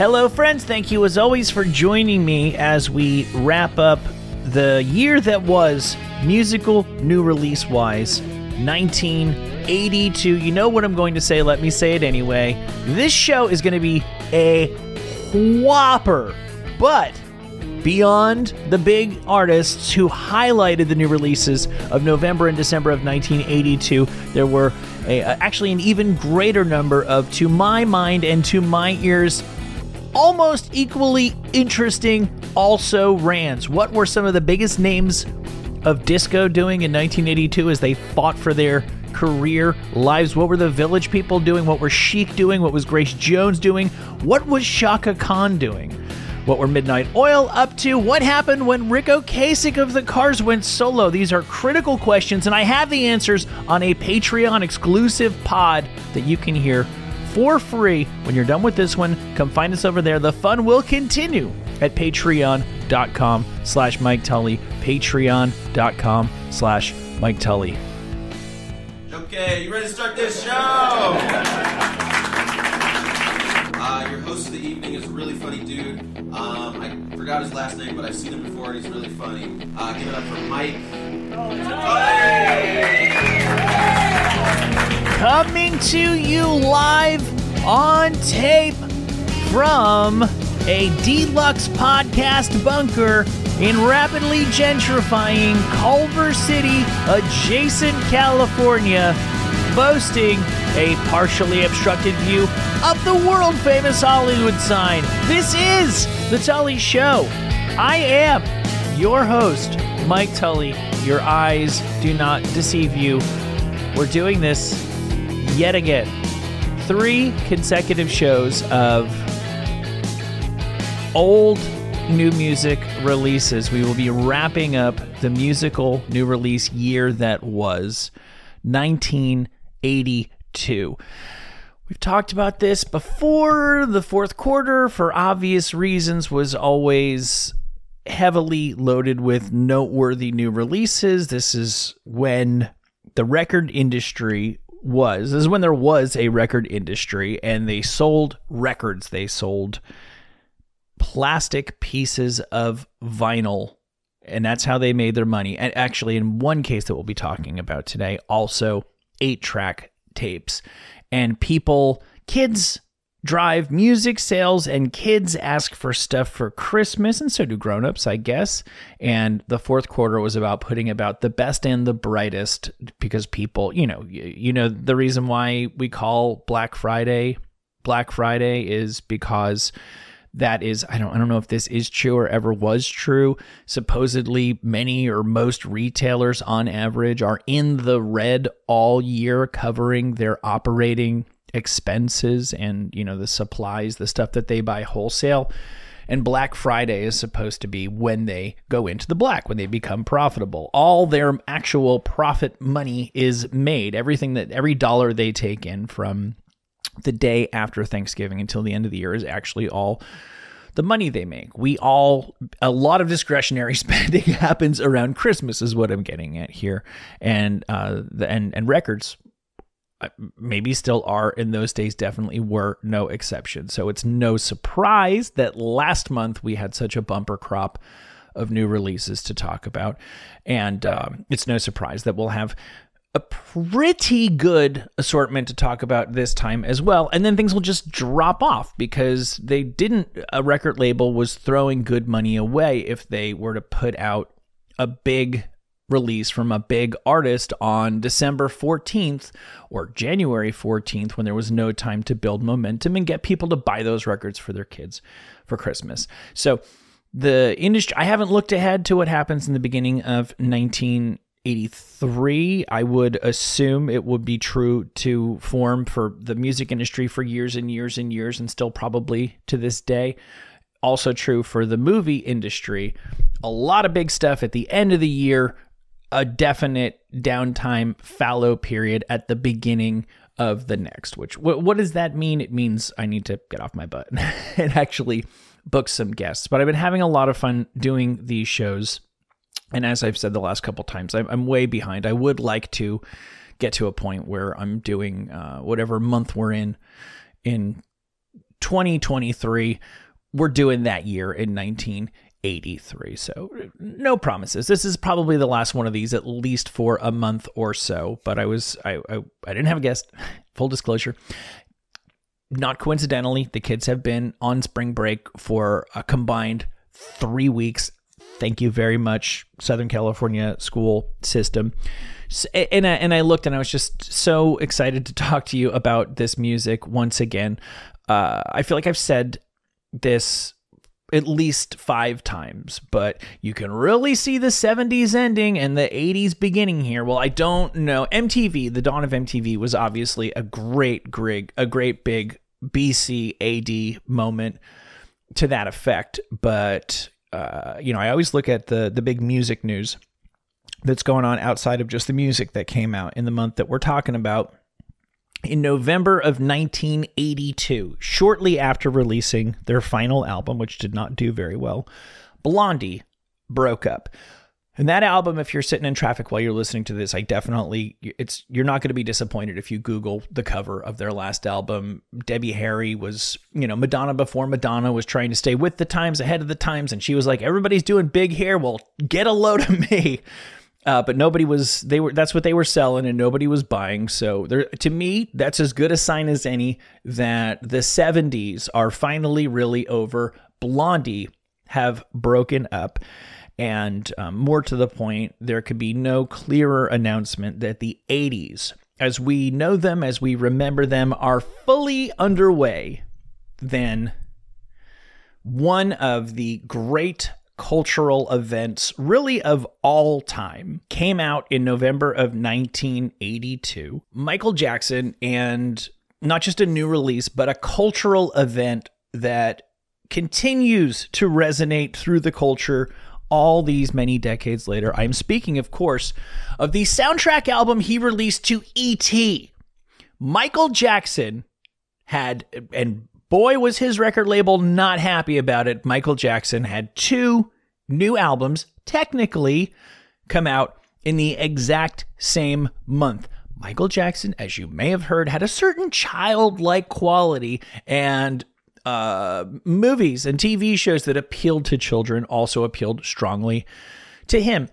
Hello, friends. Thank you as always for joining me as we wrap up the year that was musical new release wise 1982. You know what I'm going to say. Let me say it anyway. This show is going to be a whopper, but beyond the big artists who highlighted the new releases of November and December of 1982, there were a, actually an even greater number of, to my mind and to my ears, almost equally interesting also rans. What were some of the biggest names of disco doing in 1982 as they fought for their career lives? What were the Village People doing? What were Chic doing? What was Grace Jones doing? What was Chaka Khan doing? What were Midnight Oil up to? What happened when Ric Ocasek of the Cars went solo? These are critical questions, and I have the answers on a Patreon exclusive pod that you can hear for free when you're done with this one. Come find us over there. The fun will continue at patreon.com slash Mike Tully. Patreon.com slash Mike Tully. Okay, you ready to start this show? Uh, your host of the evening is a really funny dude. Um, I forgot his last name, but I've seen him before and he's really funny. Uh, give it up for Mike. Coming to you live on tape from a deluxe podcast bunker in rapidly gentrifying Culver City, adjacent California, boasting a partially obstructed view of the world famous Hollywood sign. This is The Tully Show. I am your host, Mike Tully. Your eyes do not deceive you. We're doing this yet again. Three consecutive shows of old new music releases. We will be wrapping up the musical new release year that was 1982. We've talked about this before. The fourth quarter, for obvious reasons, was always heavily loaded with noteworthy new releases. This is when the record industry was. This is when there was a record industry and they sold records. They sold plastic pieces of vinyl and that's how they made their money. And actually, in one case that we'll be talking about today, also eight track tapes. And people, kids drive music sales, and kids ask for stuff for Christmas, and so do grown-ups, I guess. And the fourth quarter was about putting about the best and the brightest because people, you know, you, you know, the reason why we call Black Friday Black Friday is because that is I don't I don't know if this is true or ever was true. Supposedly many or most retailers on average are in the red all year covering their operating expenses and you know the supplies, the stuff that they buy wholesale. And Black Friday is supposed to be when they go into the black, when they become profitable. All their actual profit money is made. Everything that every dollar they take in from the day after Thanksgiving until the end of the year is actually all the money they make. We all, a lot of discretionary spending happens around Christmas, is what I'm getting at here, and uh, the, and and records maybe still are in those days definitely were no exception. So it's no surprise that last month we had such a bumper crop of new releases to talk about, and um, it's no surprise that we'll have a pretty good assortment to talk about this time as well. And then things will just drop off because they didn't, a record label was throwing good money away if they were to put out a big release from a big artist on December 14th or January 14th when there was no time to build momentum and get people to buy those records for their kids for Christmas. So, the industry, I haven't looked ahead to what happens in the beginning of 1983. i would assume it would be true to form for the music industry for years and years and years and still probably to this day also true for the movie industry a lot of big stuff at the end of the year a definite downtime fallow period at the beginning of the next which what, what does that mean it means i need to get off my butt and actually book some guests but i've been having a lot of fun doing these shows and as I've said the last couple times, I'm, I'm, way behind. I would like to get to a point where I'm doing uh, whatever month we're in in 2023. We're doing that year in 1983. So no promises. This is probably the last one of these, at least for a month or so. But I was I I, I didn't have a guest. Full disclosure. Not coincidentally, the kids have been on spring break for a combined three weeks. Thank you very much, Southern California school system. And I, and I looked and I was just so excited to talk to you about this music once again. Uh, I feel like I've said this at least five times, but you can really see the 70s ending and the 80s beginning here. Well, I don't know. MTV, the dawn of MTV was obviously a great, great, a great big BC AD moment to that effect. But uh, you know, I always look at the the big music news that's going on outside of just the music that came out in the month that we're talking about. In November of 1982, shortly after releasing their final album, which did not do very well, Blondie broke up. And that album, if you're sitting in traffic while you're listening to this, I definitely it's you're not going to be disappointed if you Google the cover of their last album. Debbie Harry was, you know, Madonna before Madonna was trying to stay with the times, ahead of the times, and she was like, everybody's doing big hair. Well, get a load of me. Uh, but nobody was they were that's what they were selling and nobody was buying. So there to me that's as good a sign as any that the 70s are finally really over. Blondie have broken up and um, more to the point, there could be no clearer announcement that the 80s, as we know them, as we remember them, are fully underway than one of the great cultural events, really of all time, came out in November of 1982. Michael Jackson, and not just a new release, but a cultural event that continues to resonate through the culture all these many decades later. I'm speaking, of course, of the soundtrack album he released to E.T. Michael Jackson had, and boy, was his record label not happy about it. Michael Jackson had two new albums, technically, come out in the exact same month. Michael Jackson, as you may have heard, had a certain childlike quality, and uh, movies and TV shows that appealed to children also appealed strongly to him.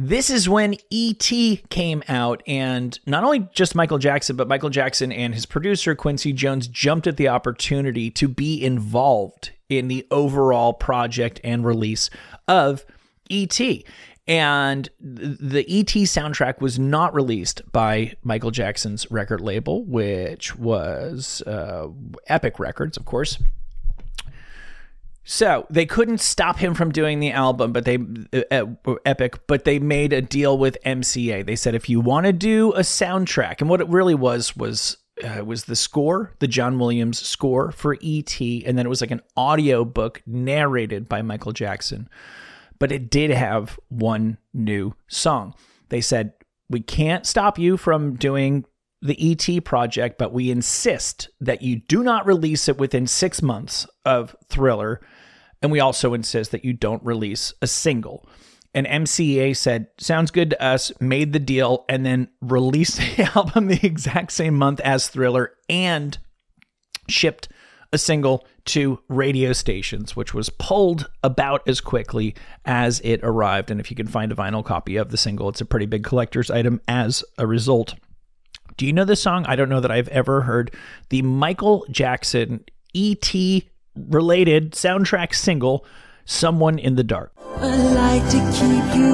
This is when E.T. came out, and not only just Michael Jackson, but Michael Jackson and his producer, Quincy Jones, jumped at the opportunity to be involved in the overall project and release of E.T. And the ET soundtrack was not released by Michael Jackson's record label, which was uh, Epic Records, of course. So they couldn't stop him from doing the album, but they uh, uh Epic, but they made a deal with MCA. They said if you want to do a soundtrack, and what it really was was uh, was the score, the John Williams score for ET, and then it was like an audio book narrated by Michael Jackson but it did have one new song. They said, We can't stop you from doing the ET project, but we insist that you do not release it within six months of Thriller. And we also insist that you don't release a single. And MCA said, Sounds good to us, made the deal, and then released the album the exact same month as Thriller and shipped a single to radio stations, which was pulled about as quickly as it arrived. And if you can find a vinyl copy of the single, it's a pretty big collector's item as a result. Do you know this song? I don't know that I've ever heard the Michael Jackson E.T. related soundtrack single, Someone in the Dark. I like to keep you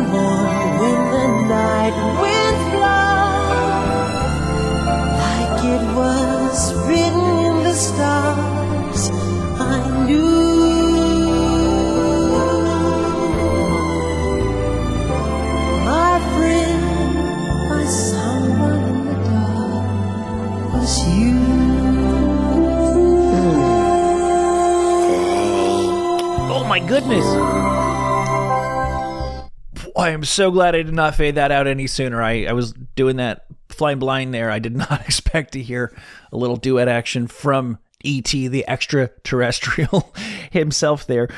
my goodness. I am so glad I did not fade that out any sooner. I, I was doing that flying blind there. I did not expect to hear a little duet action from E.T., the extraterrestrial himself there.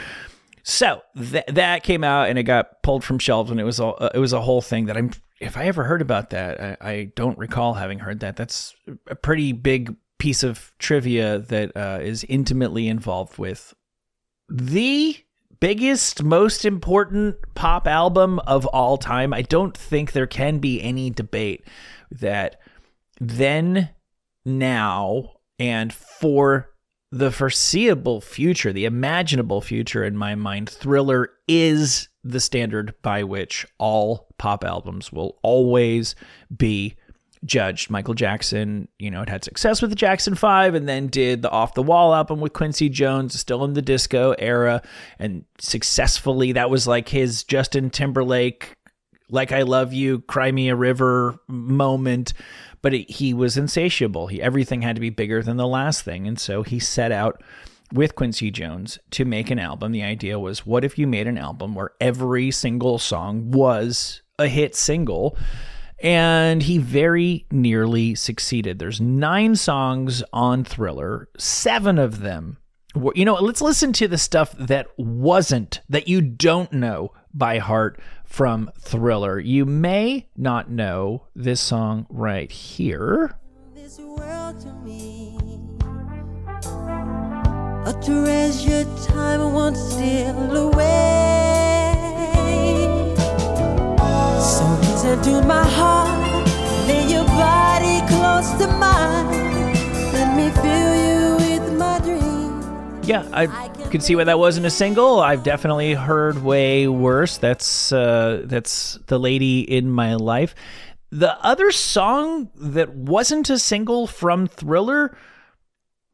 So th- that came out and it got pulled from shelves, and it was a, uh, it was a whole thing that I'm. If I ever heard about that, I, I don't recall having heard that. That's a pretty big piece of trivia that uh, is intimately involved with the biggest, most important pop album of all time. I don't think there can be any debate that then, now, and for the foreseeable future, the imaginable future in my mind, Thriller is the standard by which all pop albums will always be judged. Michael Jackson, you know, it had success with the Jackson 5 and then did the Off the Wall album with Quincy Jones, still in the disco era, and successfully. That was like his Justin Timberlake, Like I Love You, Cry Me a River moment. But it, he was insatiable. He everything had to be bigger than the last thing, and so he set out with Quincy Jones to make an album. The idea was, what if you made an album where every single song was a hit single? And he very nearly succeeded. There's nine songs on Thriller, seven of them. Were, you know, let's listen to the stuff that wasn't, that you don't know by heart from Thriller. You may not know this song right here. A treasured time away. So listen to my heart, lay your body close to mine. Let me fill you with my dream. Yeah, I can see why that wasn't a single. I've definitely heard way worse. That's uh, that's the lady in my life. The other song that wasn't a single from Thriller,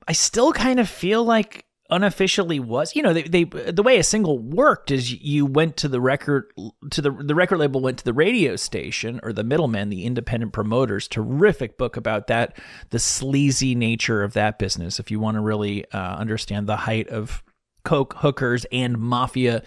I still kind of feel like unofficially was you know they, they the way a single worked is you went to the record to the the record label went to the radio station or the middleman the independent promoters terrific book about that the sleazy nature of that business. If you want to really uh, understand the height of coke hookers and mafia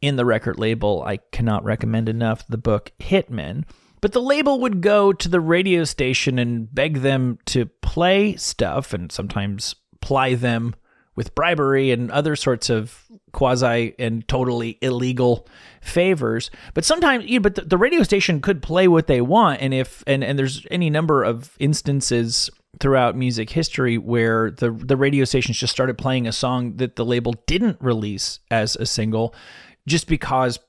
in the record label i cannot recommend enough the book hitmen but the label would go to the radio station and beg them to play stuff and sometimes ply them with bribery and other sorts of quasi and totally illegal favors. But sometimes, you know, but the, the radio station could play what they want, and if and and there's any number of instances throughout music history where the the radio stations just started playing a song that the label didn't release as a single just because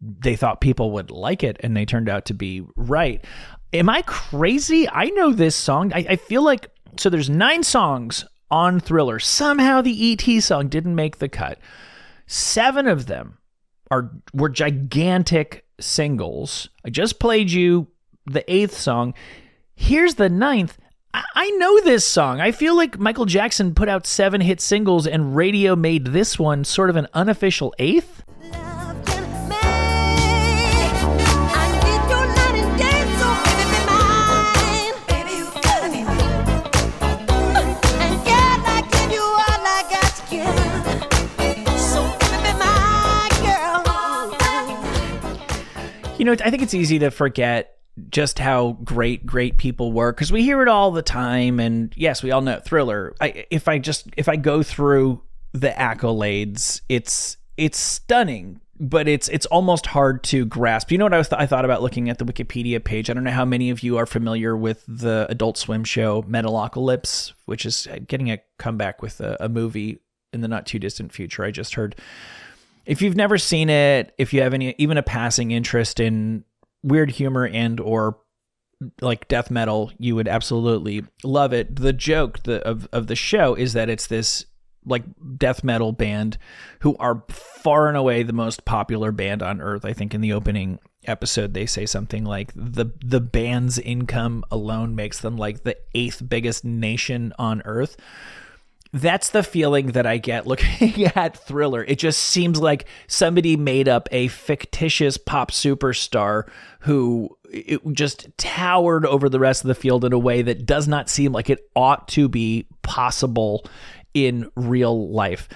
they thought people would like it and they turned out to be right. Am I crazy? I know this song. I, I feel like so there's nine songs on Thriller. Somehow the ET song didn't make the cut. Seven of them are were gigantic singles. I just played you the eighth song. Here's the ninth. I, I know this song. I feel like Michael Jackson put out seven hit singles and radio made this one sort of an unofficial eighth. You know, I think it's easy to forget just how great great people were because we hear it all the time and yes we all know thriller I, if i just if i go through the accolades it's it's stunning but it's it's almost hard to grasp. You know what i was th- i thought about looking at the wikipedia page? I don't know how many of you are familiar with the adult swim show metalocalypse which is getting a comeback with a, a movie in the not too distant future i just heard if you've never seen it, if you have any even a passing interest in weird humor and or like death metal, you would absolutely love it. The joke the, of of the show is that it's this like death metal band who are far and away the most popular band on earth. I think in the opening episode they say something like the the band's income alone makes them like the eighth biggest nation on earth that's the feeling that I get looking at Thriller. It just seems like somebody made up a fictitious pop superstar who just towered over the rest of the field in a way that does not seem like it ought to be possible in real life.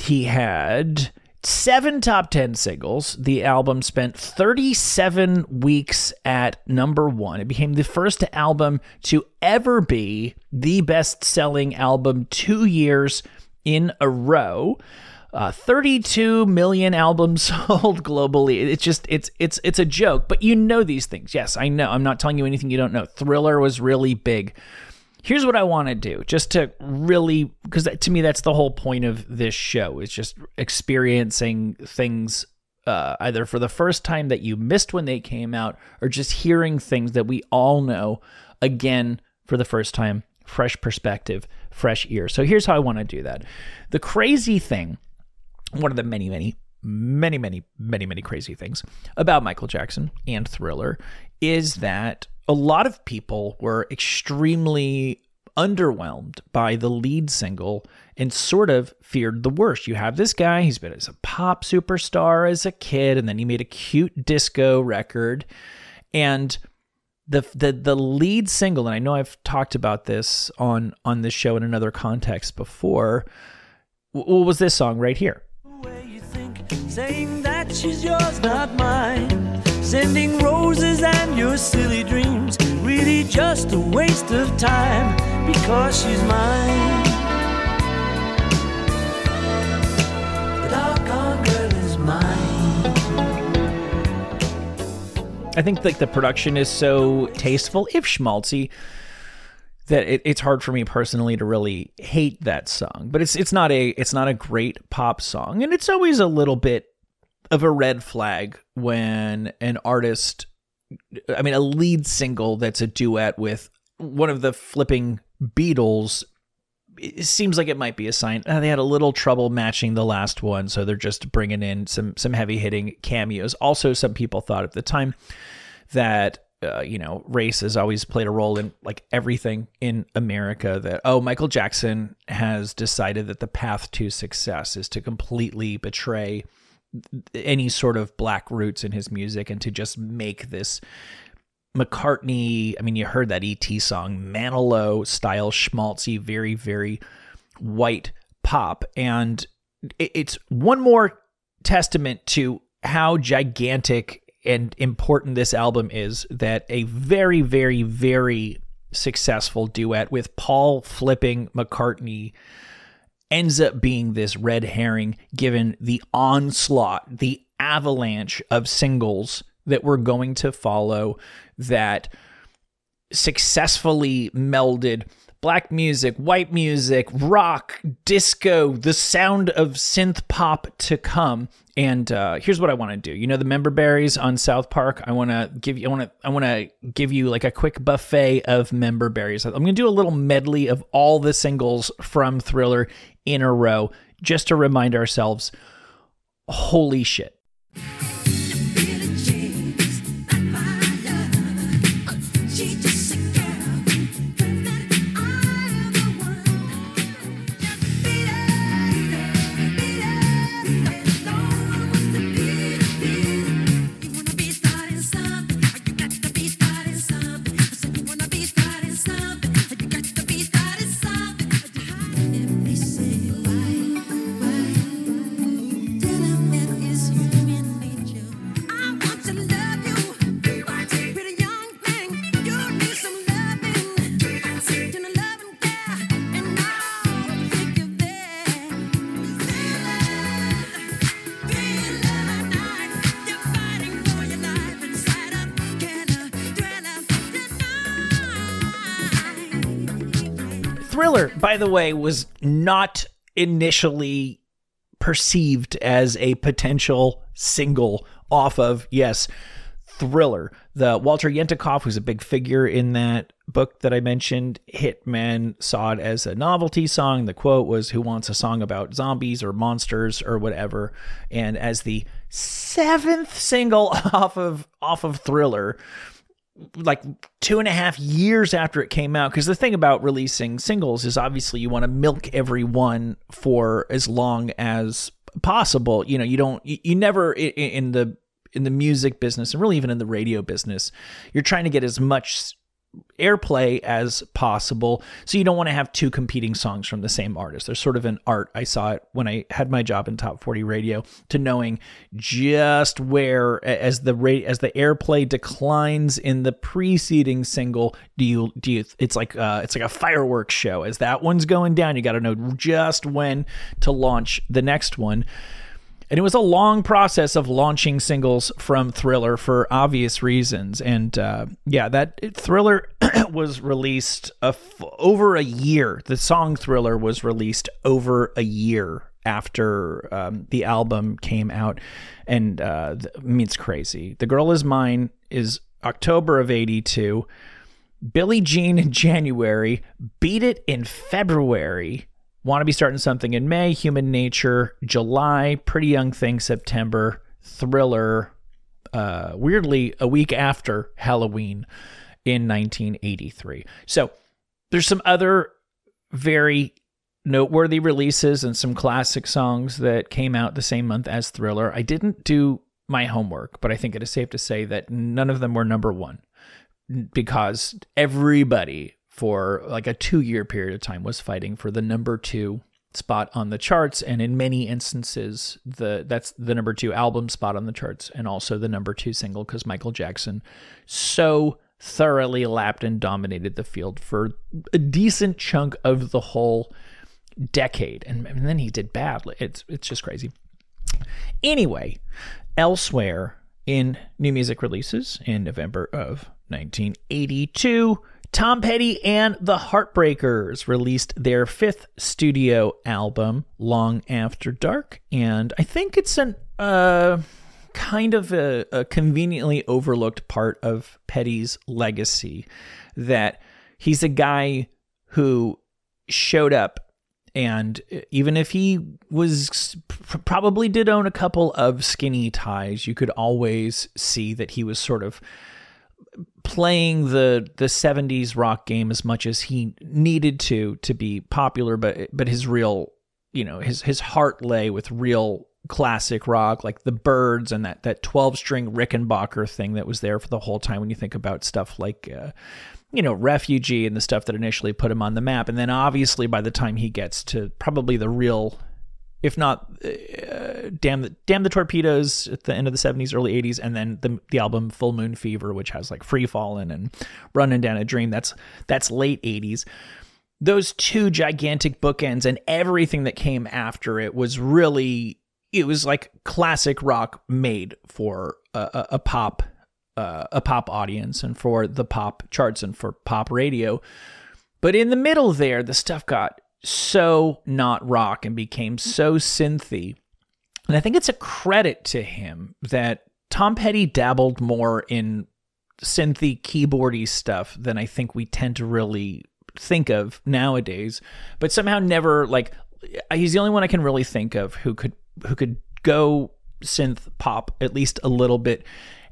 He had seven top 10 singles. The album spent 37 weeks at number one. It became the first album to ever be the best selling album two years in a row. Uh, 32 million albums sold globally. It's just it's it's it's a joke, but you know these things. Yes, I know. I'm not telling you anything you don't know. Thriller was really big. Here's what I want to do just to really because to me that's the whole point of this show is just experiencing things uh, either for the first time that you missed when they came out or just hearing things that we all know again for the first time fresh perspective fresh ear. So here's how I want to do that. The crazy thing one of the many many many many many many crazy things about Michael Jackson and Thriller is that a lot of people were extremely underwhelmed by the lead single and sort of feared the worst. You have this guy, he's been as a pop superstar as a kid, and then he made a cute disco record. And the the the lead single, and I know I've talked about this on on this show in another context before. What was this song right here? Sending roses and your silly dreams, really just a waste of time because she's mine. I think like the production is so tasteful, if schmaltzy, that it, it's hard for me personally to really hate that song. But it's it's not a it's not a great pop song, and it's always a little bit of a red flag when an artist, I mean, a lead single that's a duet with one of the flipping Beatles. It seems like it might be a sign. Uh, they had a little trouble matching the last one, so they're just bringing in some some heavy hitting cameos. Also, some people thought at the time that uh, you know, race has always played a role in like everything in America. That, oh, Michael Jackson has decided that the path to success is to completely betray any sort of black roots in his music and to just make this McCartney. I mean, you heard that ET song, Manilow style schmaltzy, very, very white pop. And it's one more testament to how gigantic and important this album is that a very, very, very successful duet with Paul flipping McCartney ends up being this red herring given the onslaught, the avalanche of singles that we're going to follow that successfully melded black music, white music, rock, disco, the sound of synth pop to come. And uh, here's what I want to do. You know the member berries on South Park. I want to give you. I want to. I want to give you like a quick buffet of member berries. I'm going to do a little medley of all the singles from Thriller in a row just to remind ourselves holy shit. By the way, was not initially perceived as a potential single off of, yes, Thriller. The Walter Yetnikoff, who's a big figure in that book that I mentioned, Hitman saw it as a novelty song. The quote was, Who wants a song about zombies or monsters or whatever? And as the seventh single off of off of Thriller, like two and a half years after it came out because the thing about releasing singles is obviously you want to milk every one for as long as possible. You know you don't you, you never in, in the in the music business and really even in the radio business you're trying to get as much airplay as possible. So you don't want to have two competing songs from the same artist. There's sort of an art. I saw it when I had my job in Top 40 Radio to knowing just where as the rate as the airplay declines in the preceding single, do you do you it's like uh it's like a fireworks show. As that one's going down, you got to know just when to launch the next one. And it was a long process of launching singles from Thriller for obvious reasons. And uh, yeah, that Thriller was released a f- over a year. The song Thriller was released over a year after um, the album came out. And uh, I mean, it's crazy. The Girl Is Mine is October of 82. Billie Jean in January, Beat It in February, Want to Be Starting Something in May, Human Nature, July, Pretty Young Thing, September, Thriller, uh, weirdly, a week after Halloween in 1983. So there's some other very noteworthy releases and some classic songs that came out the same month as Thriller. I didn't do my homework, but I think it is safe to say that none of them were number one because everybody for like a two year period of time was fighting for the number two spot on the charts. And in many instances the that's the number two album spot on the charts and also the number two single because michael jackson so thoroughly lapped and dominated the field for a decent chunk of the whole decade. And, and then he did badly. It's it's just crazy. Anyway elsewhere in new music releases in november of 1982 Tom Petty and the Heartbreakers released their fifth studio album, Long After Dark, and I think it's an uh, kind of a, a conveniently overlooked part of Petty's legacy that he's a guy who showed up and even if he was probably did own a couple of skinny ties you could always see that he was sort of playing the the 70s rock game as much as he needed to to be popular but but his real you know his his heart lay with real classic rock like the Byrds and that that 12 string Rickenbacker thing that was there for the whole time when you think about stuff like uh, you know refugee and the stuff that initially put him on the map. And then obviously by the time he gets to probably the real if not uh, damn the damn the torpedoes at the end of the 70s early 80s and then the the album full moon fever which has like free falling and running down a dream. That's that's late 80s those two gigantic bookends and everything that came after it was really it was like classic rock made for a, a, a pop uh, a pop audience and for the pop charts and for pop radio. But in the middle there the stuff got so not rock and became so synthy. And I think it's a credit to him that Tom Petty dabbled more in synthy keyboardy stuff than I think we tend to really think of nowadays, but somehow never like he's the only one I can really think of who could who could go synth pop at least a little bit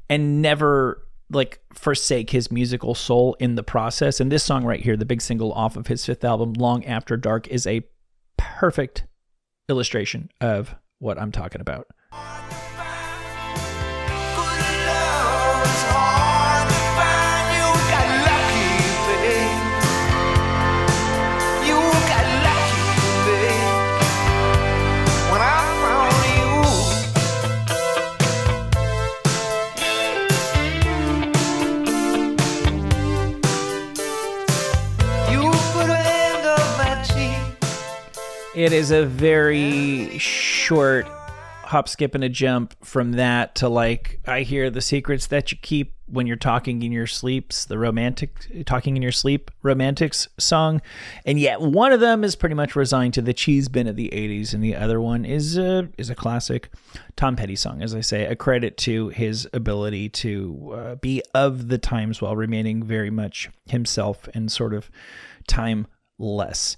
and never like forsake his musical soul in the process. And this song right here, the big single off of his fifth album, Long After Dark, is a perfect illustration of what I'm talking about. It is a very short hop, skip, and a jump from that to like I hear the secrets that you keep when you're talking in your sleeps, the romantic talking in your sleep romantics song, and yet one of them is pretty much resigned to the cheese bin of the '80s, and the other one is a is a classic Tom Petty song. As I say, a credit to his ability to uh, be of the times while remaining very much himself and sort of timeless.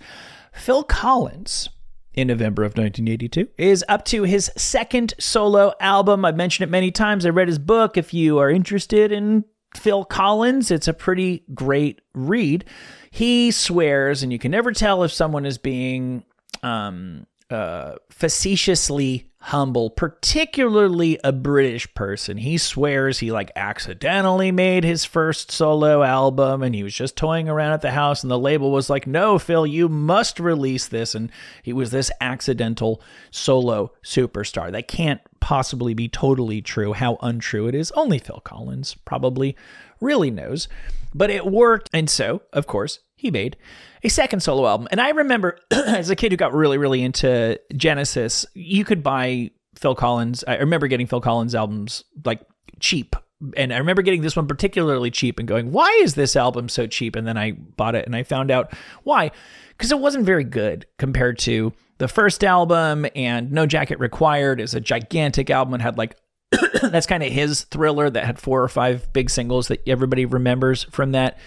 Phil Collins in November of 1982 is up to his second solo album. I've mentioned it many times. I read his book. If you are interested in Phil Collins, it's a pretty great read. He swears, and you can never tell if someone is being um, uh, facetiously humble, particularly a British person. He swears he like accidentally made his first solo album and he was just toying around at the house and the label was like, "No, Phil, you must release this." And he was this accidental solo superstar. That can't possibly be totally true. How untrue it is, only Phil Collins probably really knows. But it worked. And so, of course, he made a second solo album. And I remember as a kid who got really, really into Genesis, you could buy Phil Collins. I remember getting Phil Collins albums like cheap. And I remember getting this one particularly cheap and going, why is this album so cheap? And then I bought it and I found out why. Because it wasn't very good compared to the first album. And No Jacket Required is a gigantic album and had like, that's kind of his thriller that had four or five big singles that everybody remembers from that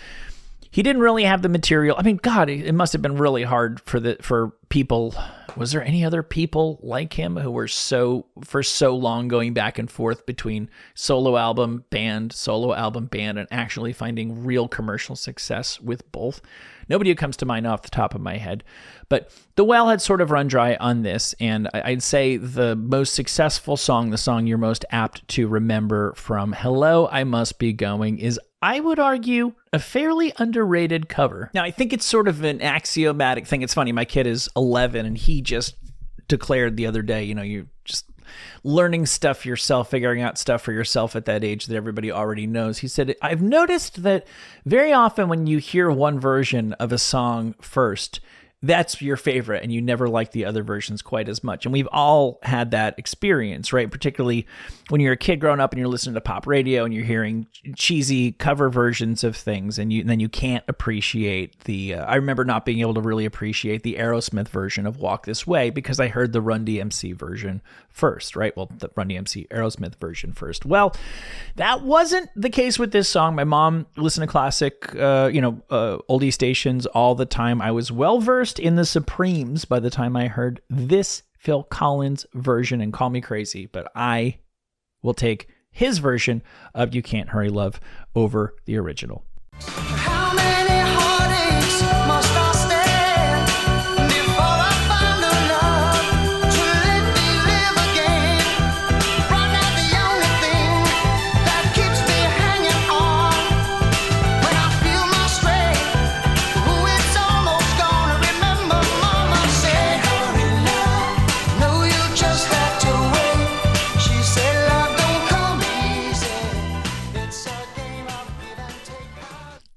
he didn't really have the material. I mean, God, it must have been really hard for the for people. Was there any other people like him who were so for so long going back and forth between solo album, band, solo album, band, and actually finding real commercial success with both? Nobody who comes to mind off the top of my head. But the well had sort of run dry on this, and I'd say the most successful song, the song you're most apt to remember from Hello, I Must Be Going, is I would argue, a fairly underrated cover. Now, I think it's sort of an axiomatic thing. It's funny, my kid is 11 and he just declared the other day, you know, you just learning stuff yourself, figuring out stuff for yourself at that age that everybody already knows. He said, I've noticed that very often when you hear one version of a song first, that's your favorite and you never like the other versions quite as much. And we've all had that experience, right? Particularly when you're a kid growing up and you're listening to pop radio and you're hearing cheesy cover versions of things and you and then you can't appreciate the uh, I remember not being able to really appreciate the Aerosmith version of Walk This Way because I heard the Run DMC version first, right? Well, the Run DMC Aerosmith version first. Well, that wasn't the case with this song. My mom listened to classic uh, you know, uh, oldie stations all the time. I was well versed in the Supremes by the time I heard this Phil Collins version and call me crazy, but I will take his version of You Can't Hurry Love over the original.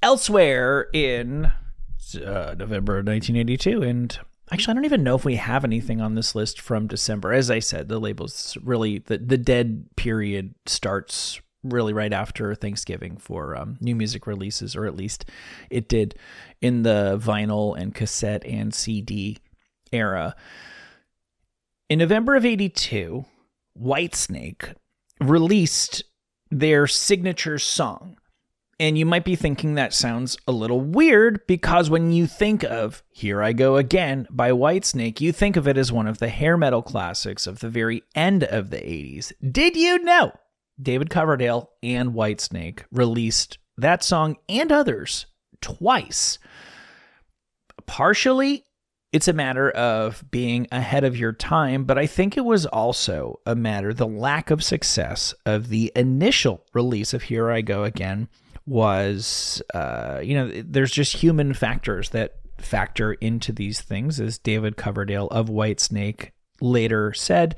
Elsewhere in uh, November of 1982. And actually, I don't even know if we have anything on this list from December. As I said, the label's really the, the dead period starts really right after Thanksgiving for um, new music releases, or at least it did in the vinyl and cassette and CD era. In November of 82, Whitesnake released their signature song and you might be thinking that sounds a little weird because when you think of Here I Go Again by Whitesnake, you think of it as one of the hair metal classics of the very end of the 80s. Did you know David Coverdale and Whitesnake released that song and others twice? Partially, it's a matter of being ahead of your time, but I think it was also a matter, the lack of success of the initial release of Here I Go Again was, uh, you know, there's just human factors that factor into these things, as David Coverdale of Whitesnake later said.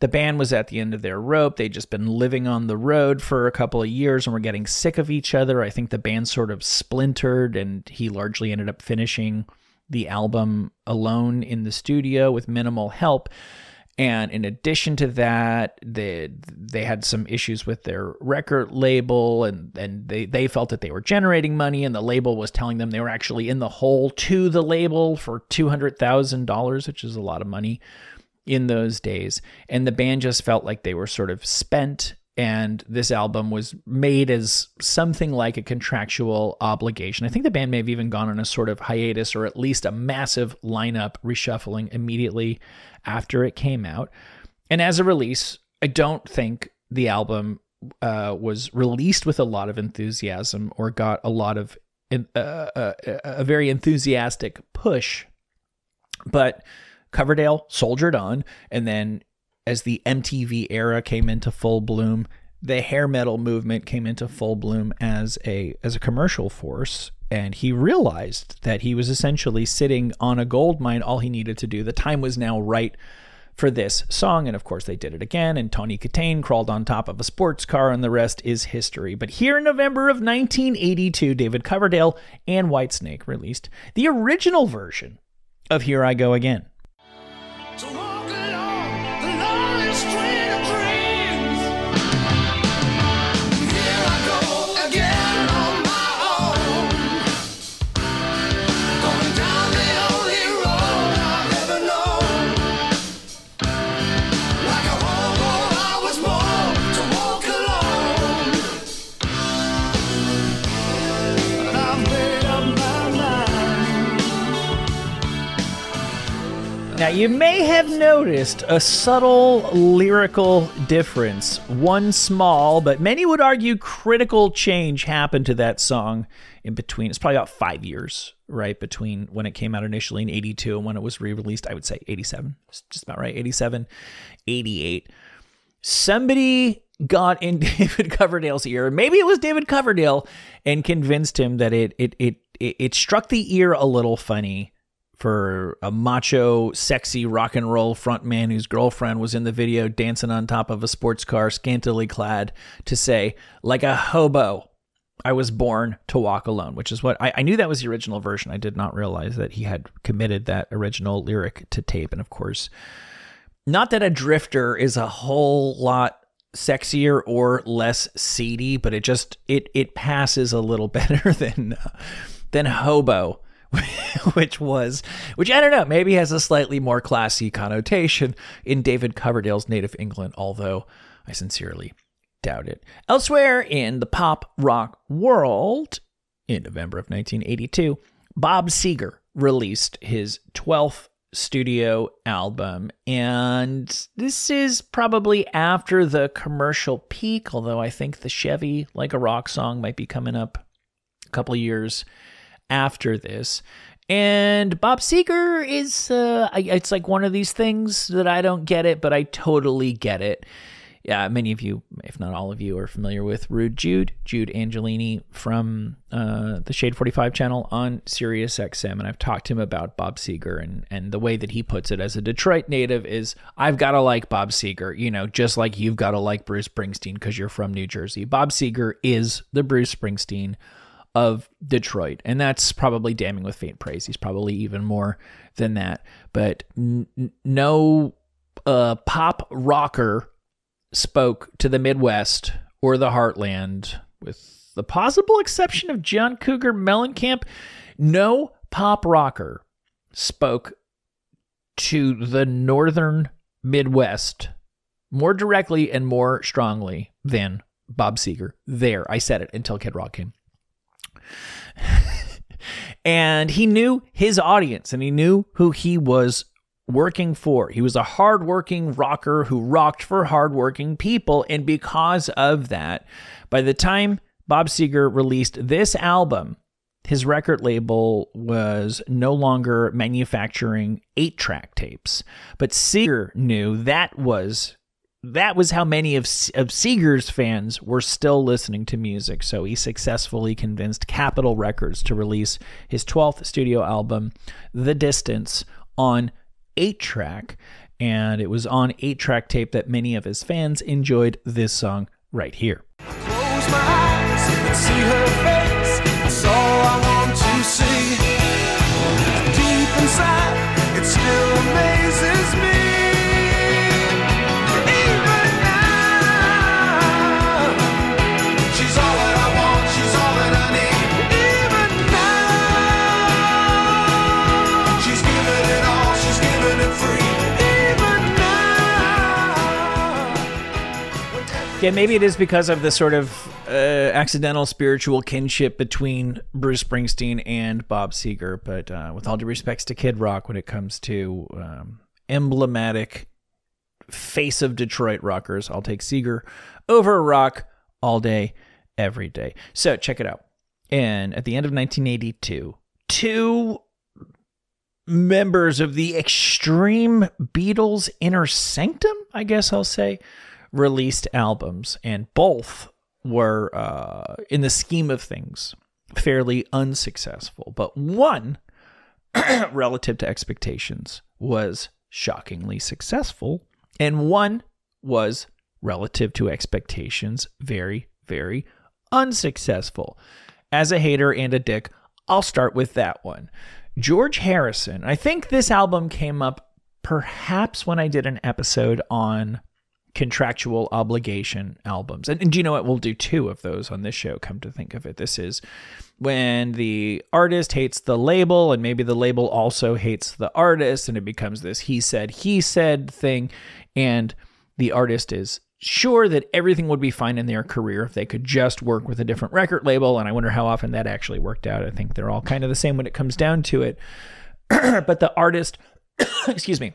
The band was at the end of their rope. They'd just been living on the road for a couple of years and were getting sick of each other. I think the band sort of splintered, and he largely ended up finishing the album alone in the studio with minimal help. And in addition to that, they they had some issues with their record label, and and they they felt that they were generating money, and the label was telling them they were actually in the hole to the label for two hundred thousand dollars, which is a lot of money in those days. And the band just felt like they were sort of spent and this album was made as something like a contractual obligation. I think the band may have even gone on a sort of hiatus or at least a massive lineup reshuffling immediately after it came out. And as a release, I don't think the album uh, was released with a lot of enthusiasm or got a lot of uh, uh, a very enthusiastic push. But Coverdale soldiered on, and then as the MTV era came into full bloom, the hair metal movement came into full bloom as a as a commercial force. And he realized that he was essentially sitting on a gold mine. All he needed to do the time was now right for this song. And of course they did it again. And Tawny Kitaen crawled on top of a sports car and the rest is history. But here in November of 1982 David Coverdale and Whitesnake released the original version of Here I Go Again Now, you may have noticed a subtle lyrical difference. One small, but many would argue critical change happened to that song in between. It's probably about five years, right? Between when it came out initially in 82 and when it was re released. I would say 87. It's just about right. 87, 88. Somebody got in David Coverdale's ear. Maybe it was David Coverdale and convinced him that it, it, it, it struck the ear a little funny for a macho, sexy rock and roll frontman whose girlfriend was in the video dancing on top of a sports car, scantily clad, to say, like a hobo, I was born to walk alone, which is what I, I, knew that was the original version. I did not realize that he had committed that original lyric to tape. And of course, not that a drifter is a whole lot sexier or less seedy, but it just it it passes a little better than uh, than hobo which was, which I don't know, maybe has a slightly more classy connotation in David Coverdale's native England, although I sincerely doubt it. Elsewhere in the pop rock world, in November of 1982, Bob Seger released his 12th studio album. And this is probably after the commercial peak, although I think the Chevy Like a Rock song might be coming up a couple years after this. And Bob Seger is, uh, it's like one of these things that I don't get it, but I totally get it. Yeah, many of you, if not all of you, are familiar with Rude Jude, Jude Angelini from uh, the Shade 45 channel on Sirius XM. And I've talked to him about Bob Seger, and, and the way that he puts it as a Detroit native is I've got to like Bob Seger, you know, just like you've got to like Bruce Springsteen because you're from New Jersey. Bob Seger is the Bruce Springsteen of Detroit. And that's probably damning with faint praise. He's probably even more than that. But n- no uh, pop rocker spoke to the Midwest or the Heartland, with the possible exception of John Cougar Mellencamp. No pop rocker spoke to the northern Midwest more directly and more strongly than Bob Seger. There, I said it until Kid Rock came. and he knew his audience and he knew who he was working for. He was a hardworking rocker who rocked for hardworking people. And because of that, by the time Bob Seger released this album, his record label was no longer manufacturing eight track tapes. But Seger knew that was that was how many of, of Seger's fans were still listening to music. So he successfully convinced Capitol Records to release his 12th studio album, The Distance, on 8 track. And it was on 8 track tape that many of his fans enjoyed this song right here. Yeah, maybe it is because of the sort of uh, accidental spiritual kinship between Bruce Springsteen and Bob Seger. But uh, with all due respects to Kid Rock, when it comes to um, emblematic face of Detroit rockers, I'll take Seger over Rock all day, every day. So check it out. And at the end of 1982, two members of the extreme Beatles inner sanctum, I guess I'll say, released albums, and both were, uh, in the scheme of things, fairly unsuccessful. But one, relative to expectations, was shockingly successful, and one was, relative to expectations, very, very unsuccessful. As a hater and a dick, I'll start with that one. George Harrison. I think this album came up perhaps when I did an episode on contractual obligation albums. And, and do you know what? We'll do two of those on this show, come to think of it. This is when the artist hates the label, and maybe the label also hates the artist, and it becomes this he said, he said thing. And the artist is sure that everything would be fine in their career if they could just work with a different record label. And I wonder how often that actually worked out. I think they're all kind of the same when it comes down to it. but the artist, excuse me,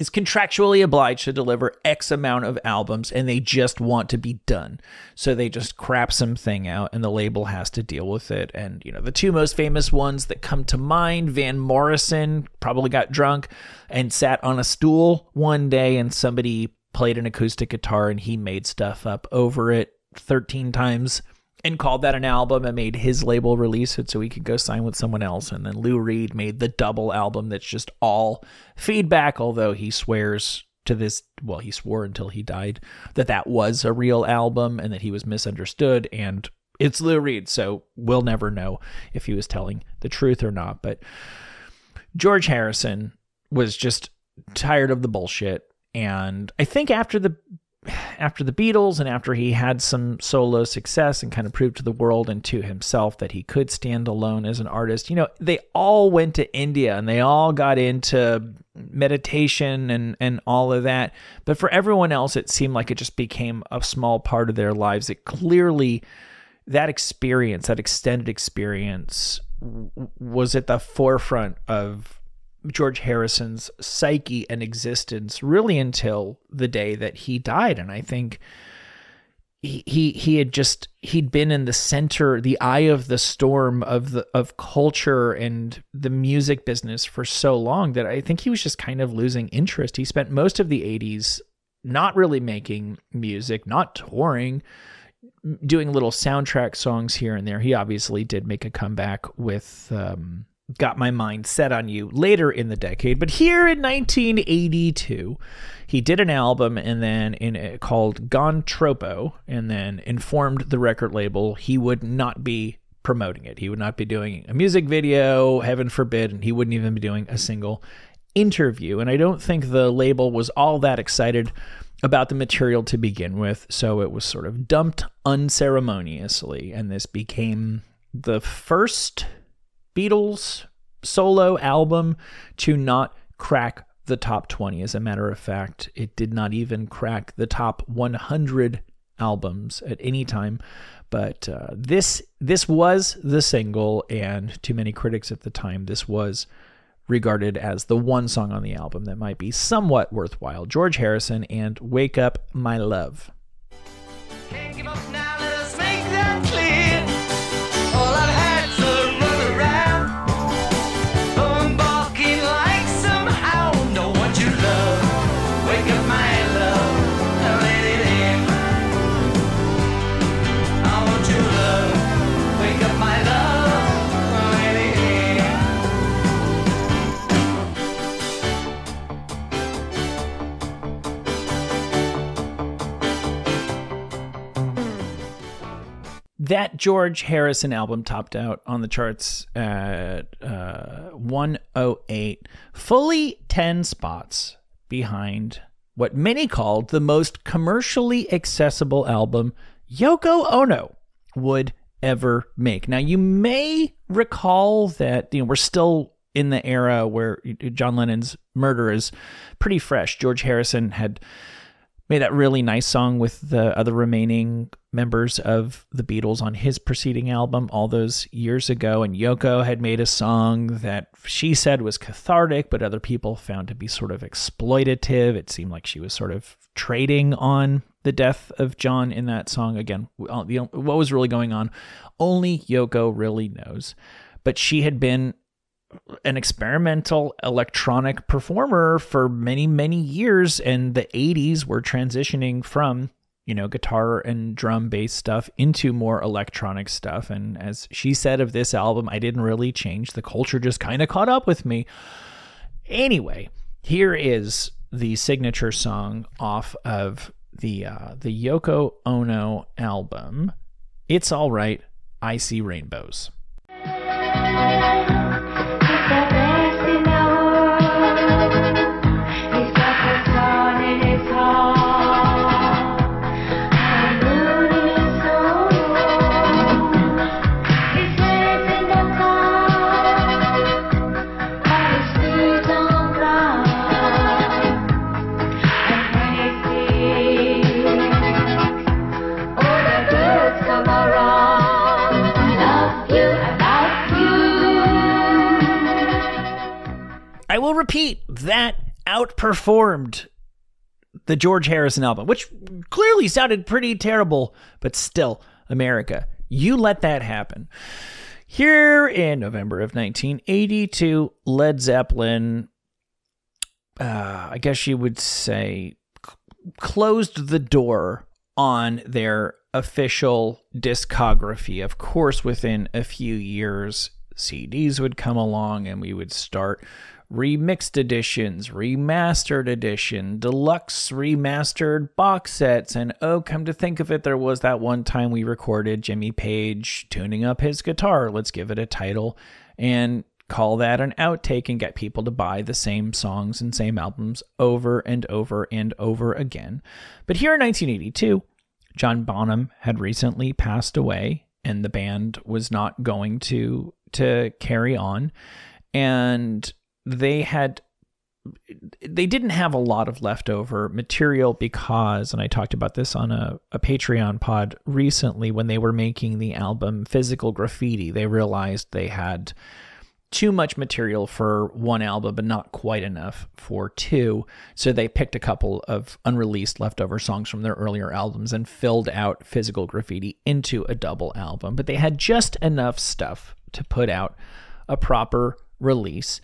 is contractually obliged to deliver X amount of albums and they just want to be done. So they just crap something out and the label has to deal with it. And, you know, the two most famous ones that come to mind Van Morrison probably got drunk and sat on a stool one day and somebody played an acoustic guitar and he made stuff up over it 13 times and called that an album and made his label release it so he could go sign with someone else. And then Lou Reed made the double album that's just all feedback, although he swears to this, well, he swore until he died that that was a real album and that he was misunderstood. And it's Lou Reed, so we'll never know if he was telling the truth or not. But George Harrison was just tired of the bullshit. And I think after the after the Beatles and after he had some solo success and kind of proved to the world and to himself that he could stand alone as an artist, you know, they all went to India and they all got into meditation and and all of that. But for everyone else it seemed like it just became a small part of their lives. It clearly that experience, that extended experience was at the forefront of George Harrison's psyche and existence really until the day that he died. And I think he, he he had just he'd been in the center, the eye of the storm of the of culture and the music business for so long that I think he was just kind of losing interest. He spent most of the 80s not really making music, not touring, doing little soundtrack songs here and there. He obviously did make a comeback with um, got my mind set on you later in the decade. But here in 1982, he did an album and then in uh, called Gone Tropo, and then informed the record label he would not be promoting it. He would not be doing a music video, heaven forbid, and he wouldn't even be doing a single interview. And I don't think the label was all that excited about the material to begin with, so it was sort of dumped unceremoniously, and this became the first Beatles solo album to not crack the top 20. As a matter of fact, it did not even crack the top 100 albums at any time. But uh, this this was the single, and to many critics at the time, this was regarded as the one song on the album that might be somewhat worthwhile. George Harrison and "Wake Up, My Love." That George Harrison album topped out on the charts at uh, 108, fully 10 spots behind what many called the most commercially accessible album Yoko Ono would ever make. Now, you may recall that you know we're still in the era where John Lennon's murder is pretty fresh. George Harrison had made that really nice song with the other remaining members of the Beatles on his preceding album all those years ago. And Yoko had made a song that she said was cathartic, but other people found to be sort of exploitative. It seemed like she was sort of trading on the death of John in that song. Again, what was really going on, only Yoko really knows. But she had been an experimental electronic performer for many, many years. And the 80s were transitioning from, you know, guitar and drum based stuff into more electronic stuff. And as she said of this album, I didn't really change. The culture just kind of caught up with me. Anyway, here is the signature song off of the uh, the Yoko Ono album. It's all right. I see rainbows. Repeat, that outperformed the George Harrison album, which clearly sounded pretty terrible, but still, America, you let that happen. Here in November of 1982, Led Zeppelin, uh, I guess you would say, c- closed the door on their official discography. Of course, within a few years, CDs would come along and we would start remixed editions, remastered edition, deluxe remastered box sets. And oh, come to think of it, there was that one time we recorded Jimmy Page tuning up his guitar. Let's give it a title and call that an outtake and get people to buy the same songs and same albums over and over and over again. But here in 1982, John Bonham had recently passed away and the band was not going to to carry on and they had they didn't have a lot of leftover material because and i talked about this on a, a patreon pod recently when they were making the album physical graffiti they realized they had too much material for one album but not quite enough for two. So they picked a couple of unreleased leftover songs from their earlier albums and filled out physical graffiti into a double album. But they had just enough stuff to put out a proper release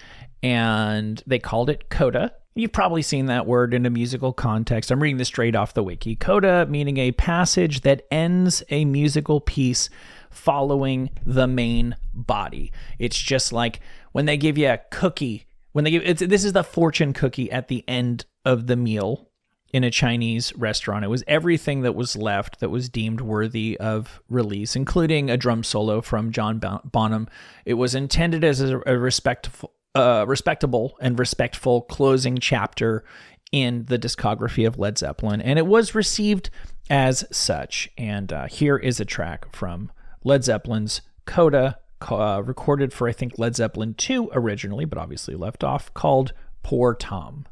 and they called it coda. You've probably seen that word in a musical context. I'm reading this straight off the wiki. Coda meaning a passage that ends a musical piece following the main body. It's just like when they give you a cookie, when they give it's, this is the fortune cookie at the end of the meal in a Chinese restaurant. It was everything that was left that was deemed worthy of release, including a drum solo from John Bonham. It was intended as a respectful uh, respectable and respectful closing chapter in the discography of Led Zeppelin, and it was received as such. And uh, here is a track from Led Zeppelin's Coda, uh, recorded for I think Led Zeppelin 2 originally, but obviously left off, called Poor Tom.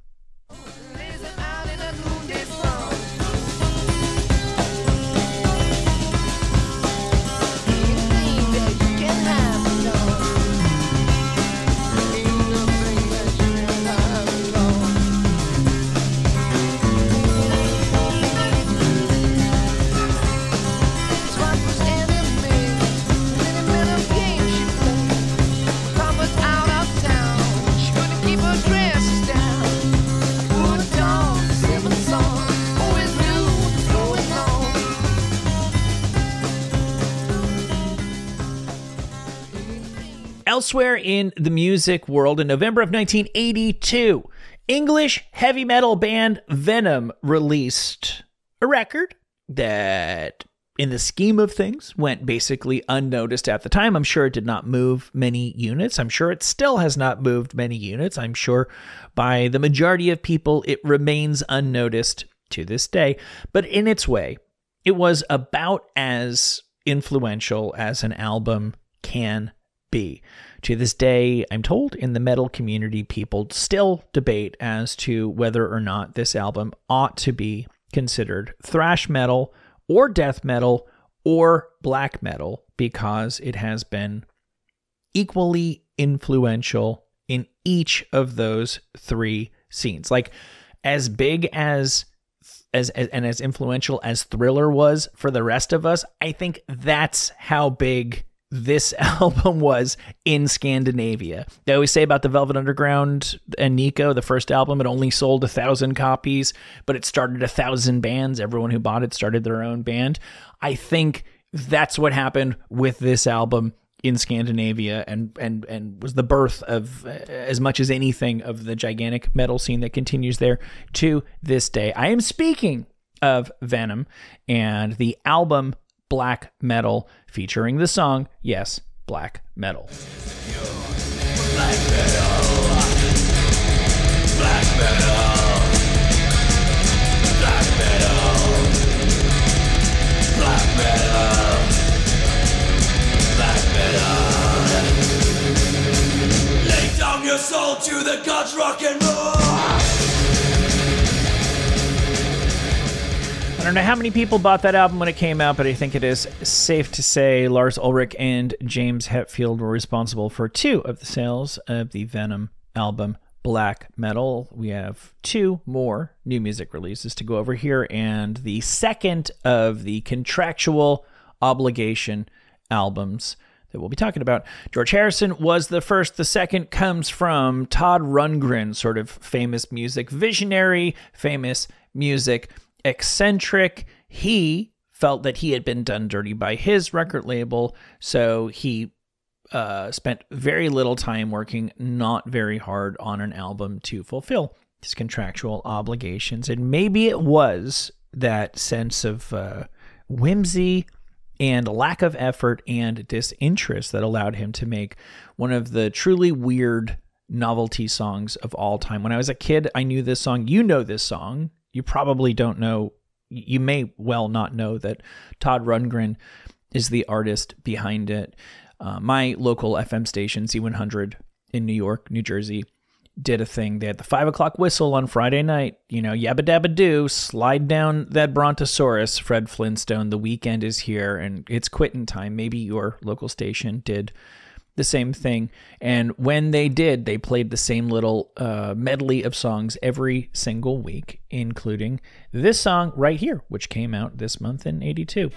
Elsewhere in the music world, in November of 1982, English heavy metal band Venom released a record that, in the scheme of things, went basically unnoticed at the time. I'm sure it did not move many units. I'm sure it still has not moved many units. I'm sure by the majority of people, it remains unnoticed to this day. But in its way, it was about as influential as an album can be. To this day, I'm told in the metal community, people still debate as to whether or not this album ought to be considered thrash metal or death metal or black metal because it has been equally influential in each of those three scenes. Like as big as as, as, and as influential as Thriller was for the rest of us, I think that's how big this album was in Scandinavia. They always say about the Velvet Underground and Nico, the first album, it only sold a thousand copies, but it started a thousand bands. Everyone who bought it started their own band. I think that's what happened with this album in Scandinavia and and and was the birth of uh, as much as anything of the gigantic metal scene that continues there to this day. I am speaking of Venom and the album Black Metal featuring the song, yes, Black Metal. Black Metal. Black Metal. Black Metal. Black Metal. Lay down your soul to the gods, rock and roll. I don't know how many people bought that album when it came out, but I think it is safe to say Lars Ulrich and James Hetfield were responsible for two of the sales of the Venom album black metal. We have two more new music releases to go over here, and the second of the contractual obligation albums that we'll be talking about. George Harrison was the first. The second comes from Todd Rundgren, sort of famous music visionary, famous music eccentric. He felt that he had been done dirty by his record label, so he uh, spent very little time working not very hard on an album to fulfill his contractual obligations. And maybe it was that sense of uh, whimsy and lack of effort and disinterest that allowed him to make one of the truly weird novelty songs of all time. When I was a kid, I knew this song. You know this song. You probably don't know you may well not know that Todd Rundgren is the artist behind it. Uh, my local FM station, Z100 in New York, New Jersey, did a thing. They had the five o'clock whistle on Friday night. You know, yabba dabba do, slide down that Brontosaurus, Fred Flintstone. The weekend is here and it's quitting time. Maybe your local station did the same thing. And when they did, they played the same little uh, medley of songs every single week, including this song right here, which came out this month in 82.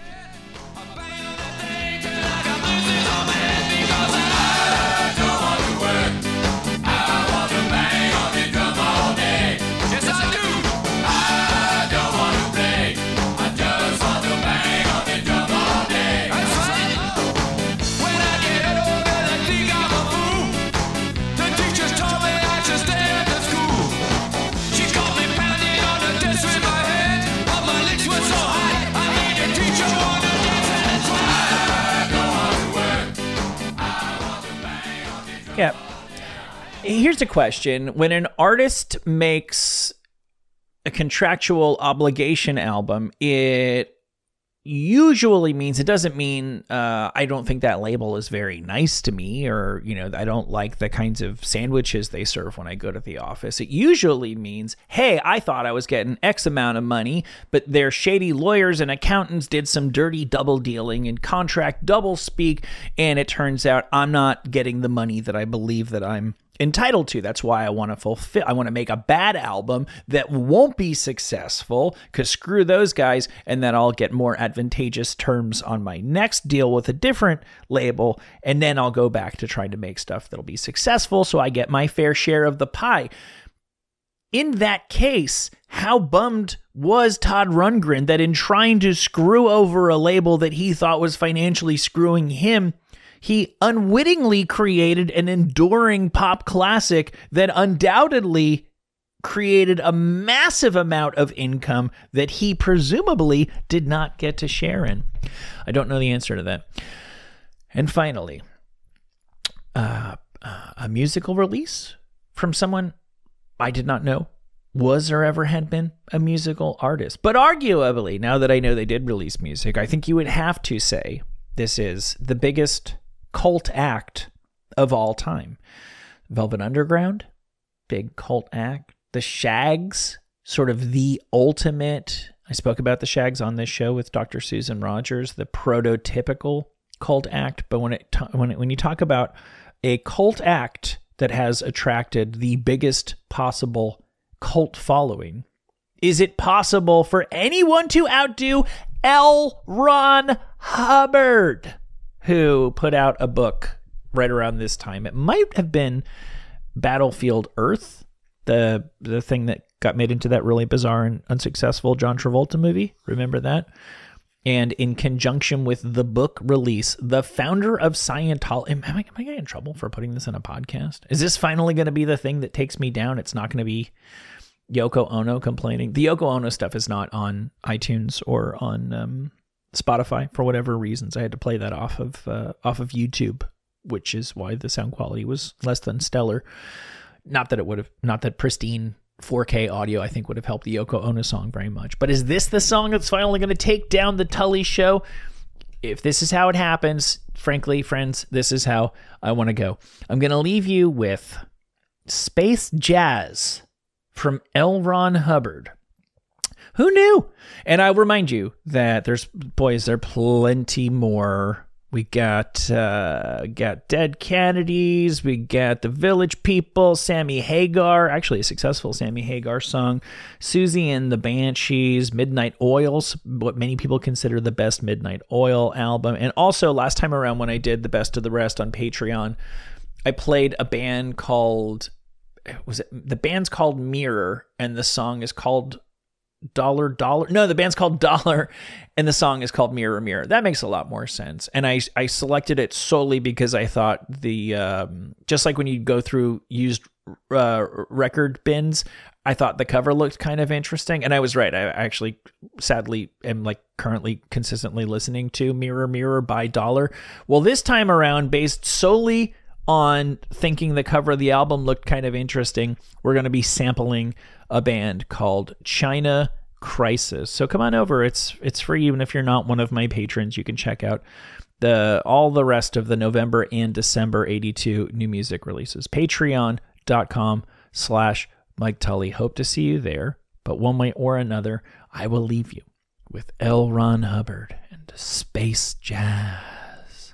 Here's a question. When an artist makes a contractual obligation album, it usually means it doesn't mean uh, I don't think that label is very nice to me or, you know, I don't like the kinds of sandwiches they serve when I go to the office. It usually means, hey, I thought I was getting X amount of money, but their shady lawyers and accountants did some dirty double dealing and contract double speak, and it turns out I'm not getting the money that I believe that I'm entitled to. That's why I want to fulfill. I want to make a bad album that won't be successful because screw those guys, and then I'll get more advantageous terms on my next deal with a different label, and then I'll go back to trying to make stuff that'll be successful, so I get my fair share of the pie. In that case, how bummed was Todd Rundgren that in trying to screw over a label that he thought was financially screwing him, he unwittingly created an enduring pop classic that undoubtedly created a massive amount of income that he presumably did not get to share in. I don't know the answer to that. And finally, uh, uh a musical release from someone I did not know was or ever had been a musical artist. But arguably, now that I know they did release music, I think you would have to say this is the biggest cult act of all time. Velvet Underground, big cult act. The Shaggs, sort of the ultimate. I spoke about the Shaggs on this show with Dr. Susan Rogers, the prototypical cult act. But when it when it, when you talk about a cult act that has attracted the biggest possible cult following, is it possible for anyone to outdo L. Ron Hubbard? Who put out a book right around this time. It might have been Battlefield Earth, the the thing that got made into that really bizarre and unsuccessful John Travolta movie. Remember that? And in conjunction with the book release, the founder of Scientology. Am, I, am I getting in trouble for putting this in a podcast? Is this finally going to be the thing that takes me down? It's not going to be Yoko Ono complaining. The Yoko Ono stuff is not on iTunes or on um, Spotify for whatever reasons. I had to play that off of uh, off of YouTube, which is why the sound quality was less than stellar. Not that it would have, not that pristine 4K audio I think would have helped the Yoko Ono song very much. But is this the song that's finally going to take down the Tully show? If this is how it happens, frankly, friends, this is how I want to go. I'm going to leave you with Space Jazz from L. Ron Hubbard. Who knew? And I'll remind you that there's, boys, there are plenty more We got uh, got Dead Kennedys. We got the Village People. Sammy Hagar, actually a successful Sammy Hagar song. Siouxsie and the Banshees. Midnight Oils, what many people consider the best Midnight Oil album. And also last time around when I did the best of the rest on Patreon, I played a band called was it the band's called Mirror and the song is called Dollar Dollar. No, the band's called Dollar and the song is called Mirror Mirror. That makes a lot more sense. And I I selected it solely because I thought the um, just like when you go through used uh, record bins, I thought the cover looked kind of interesting, and I was right. I actually, sadly, am like currently consistently listening to Mirror Mirror by Dollar. Well, this time around, based solely on thinking the cover of the album looked kind of interesting, we're going to be sampling a band called China Crisis. So come on over. It's it's free even if you're not one of my patrons. You can check out the all the rest of the November and December 82 new music releases. Patreon.com slash Mike Tully. Hope to see you there. But one way or another, I will leave you with L. Ron Hubbard and Space Jazz.